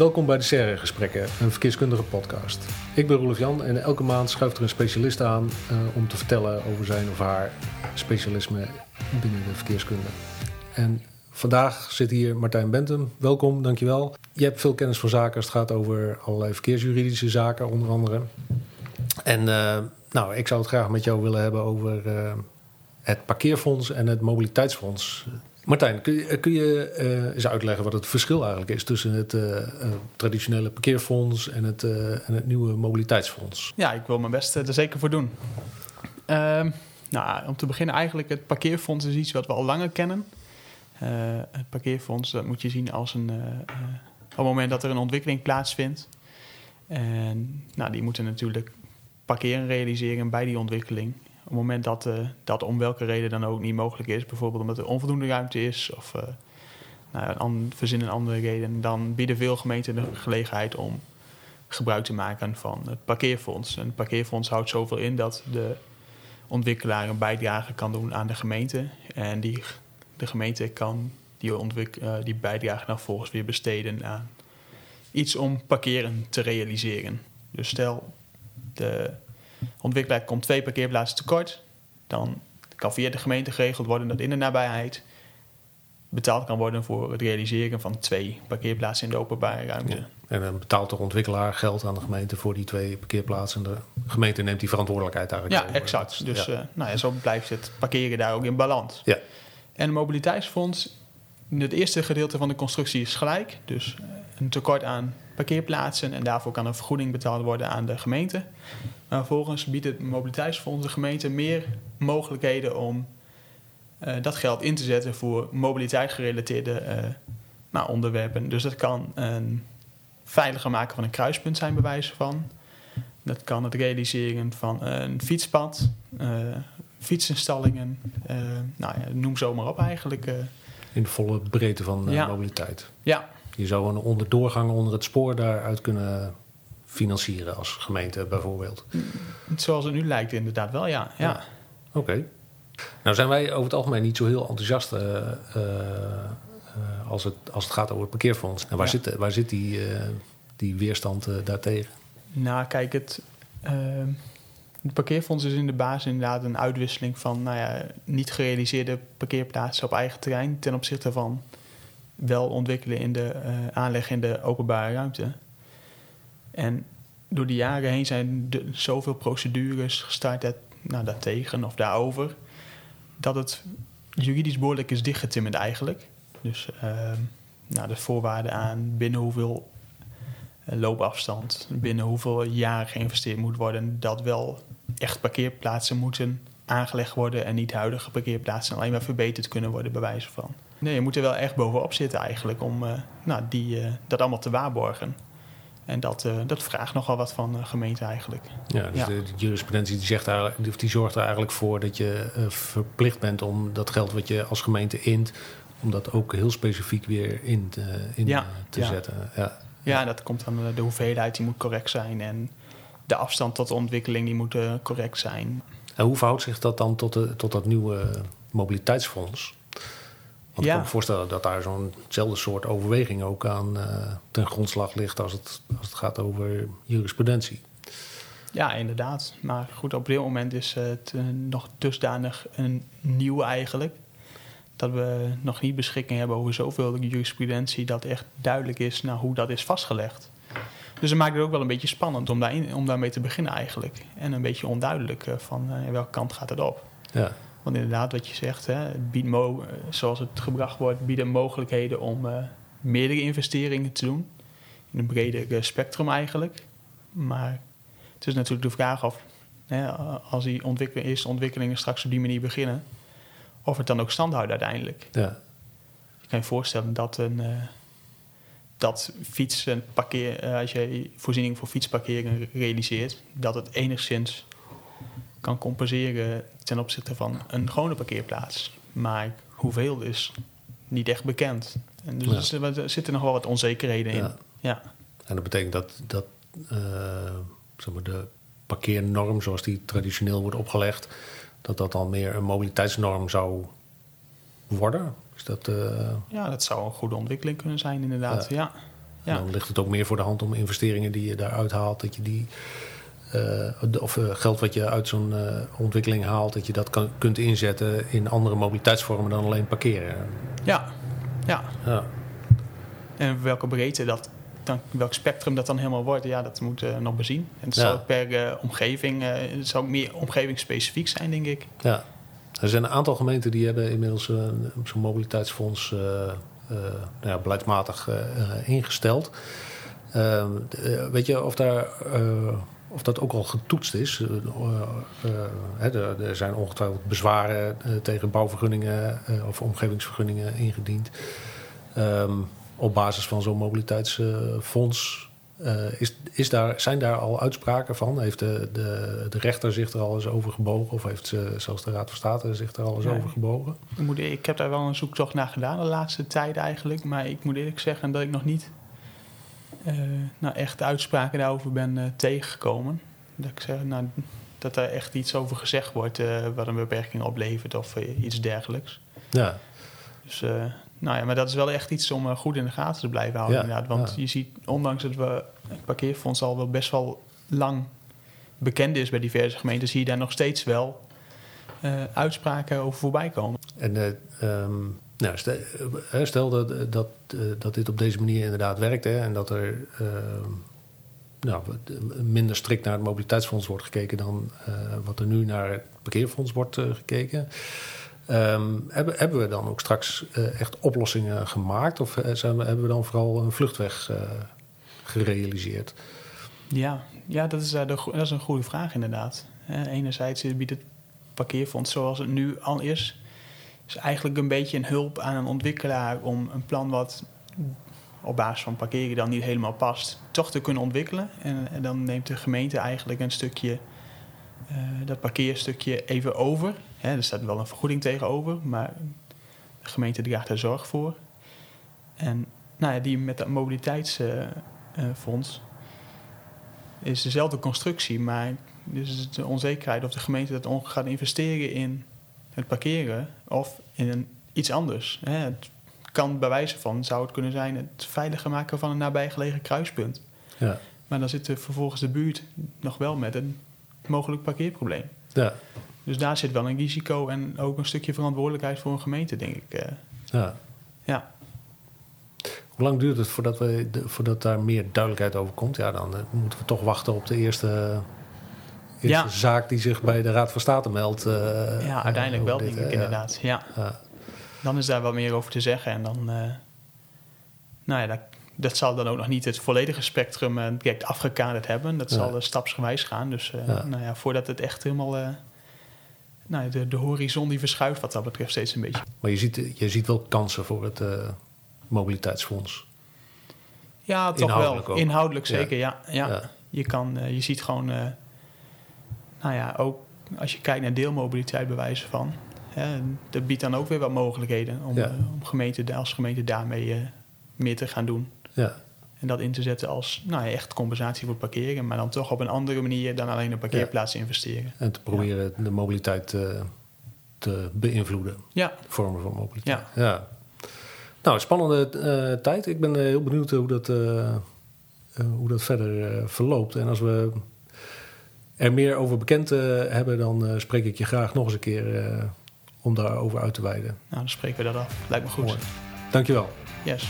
Welkom bij de Serre Gesprekken, een verkeerskundige podcast. Ik ben Roelof Jan en elke maand schuift er een specialist aan uh, om te vertellen over zijn of haar specialisme binnen de verkeerskunde. En vandaag zit hier Martijn Bentum. Welkom, dankjewel. Je hebt veel kennis van zaken als het gaat over allerlei verkeersjuridische zaken, onder andere. En uh, nou, ik zou het graag met jou willen hebben over uh, het parkeerfonds en het mobiliteitsfonds. Martijn, kun je, kun je uh, eens uitleggen wat het verschil eigenlijk is tussen het uh, uh, traditionele parkeerfonds en het, en het nieuwe mobiliteitsfonds? Ja, ik wil mijn best er zeker voor doen. Ehm, nou, om te beginnen, eigenlijk het parkeerfonds is iets wat we al langer kennen. het parkeerfonds, dat moet je zien als een. op het moment dat er een ontwikkeling plaatsvindt. En nou, die moeten natuurlijk parkeren realiseren bij die ontwikkeling. Op het moment dat uh, dat om welke reden dan ook niet mogelijk is, bijvoorbeeld omdat er onvoldoende ruimte is of uh, nou, een andere reden, dan bieden veel gemeenten de gelegenheid om gebruik te maken van het parkeerfonds. En het parkeerfonds houdt zoveel in dat de ontwikkelaar een bijdrage kan doen aan de gemeente. En die, de gemeente kan die, uh, die bijdrage dan volgens weer besteden aan iets om parkeren te realiseren. Dus stel, de ontwikkelaar komt twee parkeerplaatsen tekort, dan kan via de gemeente geregeld worden dat in de nabijheid betaald kan worden voor het realiseren van twee parkeerplaatsen in de openbare ruimte. Ja. En dan betaalt de ontwikkelaar geld aan de gemeente voor die twee parkeerplaatsen. De gemeente neemt die verantwoordelijkheid eigenlijk. Ja, exact. Dus ja. Uh, nou ja, zo blijft het parkeren daar ook in balans. Ja. En het mobiliteitsfonds, het eerste gedeelte van de constructie is gelijk. Dus een tekort aan parkeerplaatsen en daarvoor kan een vergoeding betaald worden aan de gemeente. Maar vervolgens biedt het mobiliteitsfonds de gemeente meer mogelijkheden om uh, dat geld in te zetten voor mobiliteit gerelateerde uh, nou, onderwerpen. Dus dat kan een veiliger maken van een kruispunt zijn, bij wijze van. Dat kan het realiseren van een fietspad, uh, fietsinstallingen. nou ja, noem zo maar op eigenlijk. In volle breedte van ja. mobiliteit. Ja, je zou een onderdoorgang onder het spoor daaruit kunnen financieren als gemeente bijvoorbeeld. Zoals het nu lijkt inderdaad wel, ja. ja. ja. Oké. Okay. Nou zijn wij over het algemeen niet zo heel enthousiast uh, uh, als, het, als het gaat over het parkeerfonds. En waar, ja. zit, waar zit die, uh, die weerstand daartegen? Nou, kijk, het, het parkeerfonds is in de basis inderdaad een uitwisseling van nou ja, niet gerealiseerde parkeerplaatsen op eigen terrein ten opzichte van wel ontwikkelen in de uh, aanleg in de openbare ruimte. En door de jaren heen zijn de, zoveel procedures gestart dat, nou, daartegen of daarover, dat het juridisch behoorlijk is dichtgetimmerd eigenlijk. Dus uh, nou, de voorwaarden aan binnen hoeveel uh, loopafstand, binnen hoeveel jaar geïnvesteerd moet worden, dat wel echt parkeerplaatsen moeten aangelegd worden en niet huidige parkeerplaatsen alleen maar verbeterd kunnen worden, bij wijze van. Nee, je moet er wel echt bovenop zitten eigenlijk om uh, nou, die, uh, dat allemaal te waarborgen. En dat, uh, dat vraagt nogal wat van de gemeente eigenlijk. Ja, dus ja. De, de, jurisprudentie die, zegt eigenlijk, die zorgt er eigenlijk voor dat je verplicht bent om dat geld wat je als gemeente int, om dat ook heel specifiek weer in te, in ja, te zetten. Ja. ja, dat komt dan de hoeveelheid die moet correct zijn en de afstand tot de ontwikkeling die moet correct zijn. En hoe verhoudt zich dat dan tot, de, tot dat nieuwe mobiliteitsfonds? Want ja. ik kan me voorstellen dat daar zo'nzelfde soort overweging ook aan uh, ten grondslag ligt als het, als het gaat over jurisprudentie. Ja, inderdaad. Maar goed, op dit moment is het uh, nog dusdanig een nieuw eigenlijk. Dat we nog niet beschikking hebben over zoveel jurisprudentie dat echt duidelijk is nou, hoe dat is vastgelegd. Dus dat maakt het ook wel een beetje spannend om, daarin, om daarmee te beginnen eigenlijk. En een beetje onduidelijk uh, van welke kant gaat het op. Ja. Want inderdaad, wat je zegt, hè, biedt mo zoals het gebracht wordt, bieden mogelijkheden om uh, meerdere investeringen te doen. In een breder spectrum eigenlijk. Maar het is natuurlijk de vraag of, hè, als die ontwikkeling, eerste ontwikkelingen straks op die manier beginnen, of het dan ook stand houdt uiteindelijk. Ja. Je kan je voorstellen dat een. Uh, dat fiets en parkeer, als je voorziening voor fietsparkeren realiseert, dat het enigszins kan compenseren ten opzichte van een gewone parkeerplaats. Maar hoeveel is niet echt bekend. En dus ja. er zitten nog wel wat onzekerheden in. Ja. ja. En dat betekent dat, dat uh, zeg maar de parkeernorm, zoals die traditioneel wordt opgelegd, dat dat dan meer een mobiliteitsnorm zou worden? Is dat, uh... Ja, dat zou een goede ontwikkeling kunnen zijn, inderdaad. Ja. Ja. Dan ligt het ook meer voor de hand om investeringen die je daaruit haalt, dat je die. Eh, of eh, geld wat je uit zo'n eh, ontwikkeling haalt, dat je dat kan, kunt inzetten in andere mobiliteitsvormen dan alleen parkeren. Ja, ja. Ja, En welke breedte dat, dan, welk spectrum dat dan helemaal wordt, ja, dat moet eh, nog bezien. En het Ja. zal per omgeving, het zal ook meer omgevingsspecifiek zijn, denk ik. ja. Er zijn een aantal gemeenten die hebben inmiddels zo'n mobiliteitsfonds nou ja, beleidsmatig ingesteld. Ehm, eh, weet je of, daar, of dat ook al getoetst is? Eh, eh, eh, er, zijn ongetwijfeld bezwaren tegen bouwvergunningen of omgevingsvergunningen ingediend. Ehm, op basis van zo'n mobiliteitsfonds. Is, is daar, zijn daar al uitspraken van? Heeft de, de, de rechter zich er al eens over gebogen? Of heeft eh, zelfs de Raad van State zich er al eens over gebogen? Ik, moet, ik heb daar wel een zoektocht naar gedaan de laatste tijd eigenlijk. Maar ik moet eerlijk zeggen dat ik nog niet nou, echt uitspraken daarover ben eh, tegengekomen. Dat ik zeg nou, dat er echt iets over gezegd wordt eh, wat een beperking oplevert of eh, iets dergelijks. Ja, Dus, eh, nou ja, maar dat is wel echt iets om eh, goed in de gaten te blijven houden. Ja, inderdaad. Want ja. je ziet, ondanks dat we het parkeerfonds al wel best wel lang bekend is bij diverse gemeenten, zie je daar nog steeds wel eh, uitspraken over voorbij komen. En eh, ehm, nou, stel, eh, stel dat, dat, eh, dat dit op deze manier inderdaad werkt hè, en dat er nou, eh, minder strikt naar het mobiliteitsfonds wordt gekeken dan eh, wat er nu naar het parkeerfonds wordt eh, gekeken. Ehm, hebben, hebben we dan ook straks eh, echt oplossingen gemaakt of eh, zijn hebben we dan vooral een vluchtweg eh, gerealiseerd? Ja, ja dat, is, eh, dat is een goede vraag inderdaad. Eh, enerzijds biedt het parkeerfonds zoals het nu al is, is eigenlijk een beetje een hulp aan een ontwikkelaar om een plan wat op basis van parkeren dan niet helemaal past, toch te kunnen ontwikkelen. En, dan neemt de gemeente eigenlijk een stukje, eh, dat parkeerstukje even over. Er staat wel een vergoeding tegenover, maar de gemeente draagt er zorg voor. En nou ja, die met dat mobiliteitsfonds is dezelfde constructie, maar dus de onzekerheid of de gemeente dat gaat investeren in het parkeren of in een, iets anders. Hè, het kan bij wijze van, zou het kunnen zijn, het veiliger maken van een nabijgelegen kruispunt. Ja, Maar dan zit er vervolgens de buurt nog wel met een mogelijk parkeerprobleem. ja, Dus daar zit wel een risico en ook een stukje verantwoordelijkheid voor een gemeente, denk ik. eh. ja. ja. Hoe lang duurt het voordat, we, voordat daar meer duidelijkheid over komt? Ja, dan eh, moeten we toch wachten op de eerste, Ja. zaak die zich bij de Raad van State meldt. eh, ja, uiteindelijk wel, denk ik? Ja. inderdaad. Ja. Ja. Dan is daar wat meer over te zeggen. En dan, eh, nou ja, dat, dat zal dan ook nog niet het volledige spectrum eh, direct afgekaderd hebben. Dat zal Ja. eh, stapsgewijs gaan. Dus eh. Nou ja, voordat het echt helemaal... eh, nou, ja, de, de horizon die verschuift wat dat betreft steeds een beetje. Maar je ziet, je ziet wel kansen voor het eh, mobiliteitsfonds. Ja, toch wel. ook. Inhoudelijk zeker, ja. ja. Ja. Je, kan, eh, je ziet gewoon... eh, nou ja, ook als je kijkt naar deelmobiliteit bij wijze van... Hè, dat biedt dan ook weer wat mogelijkheden... om, Ja. eh, om gemeente, als gemeente daarmee eh, meer te gaan doen. Ja, En dat in te zetten als nou ja, echt compensatie voor parkeren, maar dan toch op een andere manier dan alleen een parkeerplaats investeren. en te proberen de mobiliteit eh, te beïnvloeden. Ja, Vormen van mobiliteit. Ja. Nou, spannende tijd. Ik ben heel benieuwd hoe dat, hoe dat verder verloopt. En als we er meer over bekend eh, hebben, dan eh, spreek ik je graag nog eens een keer eh, om daarover uit te wijden. nou dan spreken we dat af. Lijkt me goed. Mooi. Dankjewel. Yes.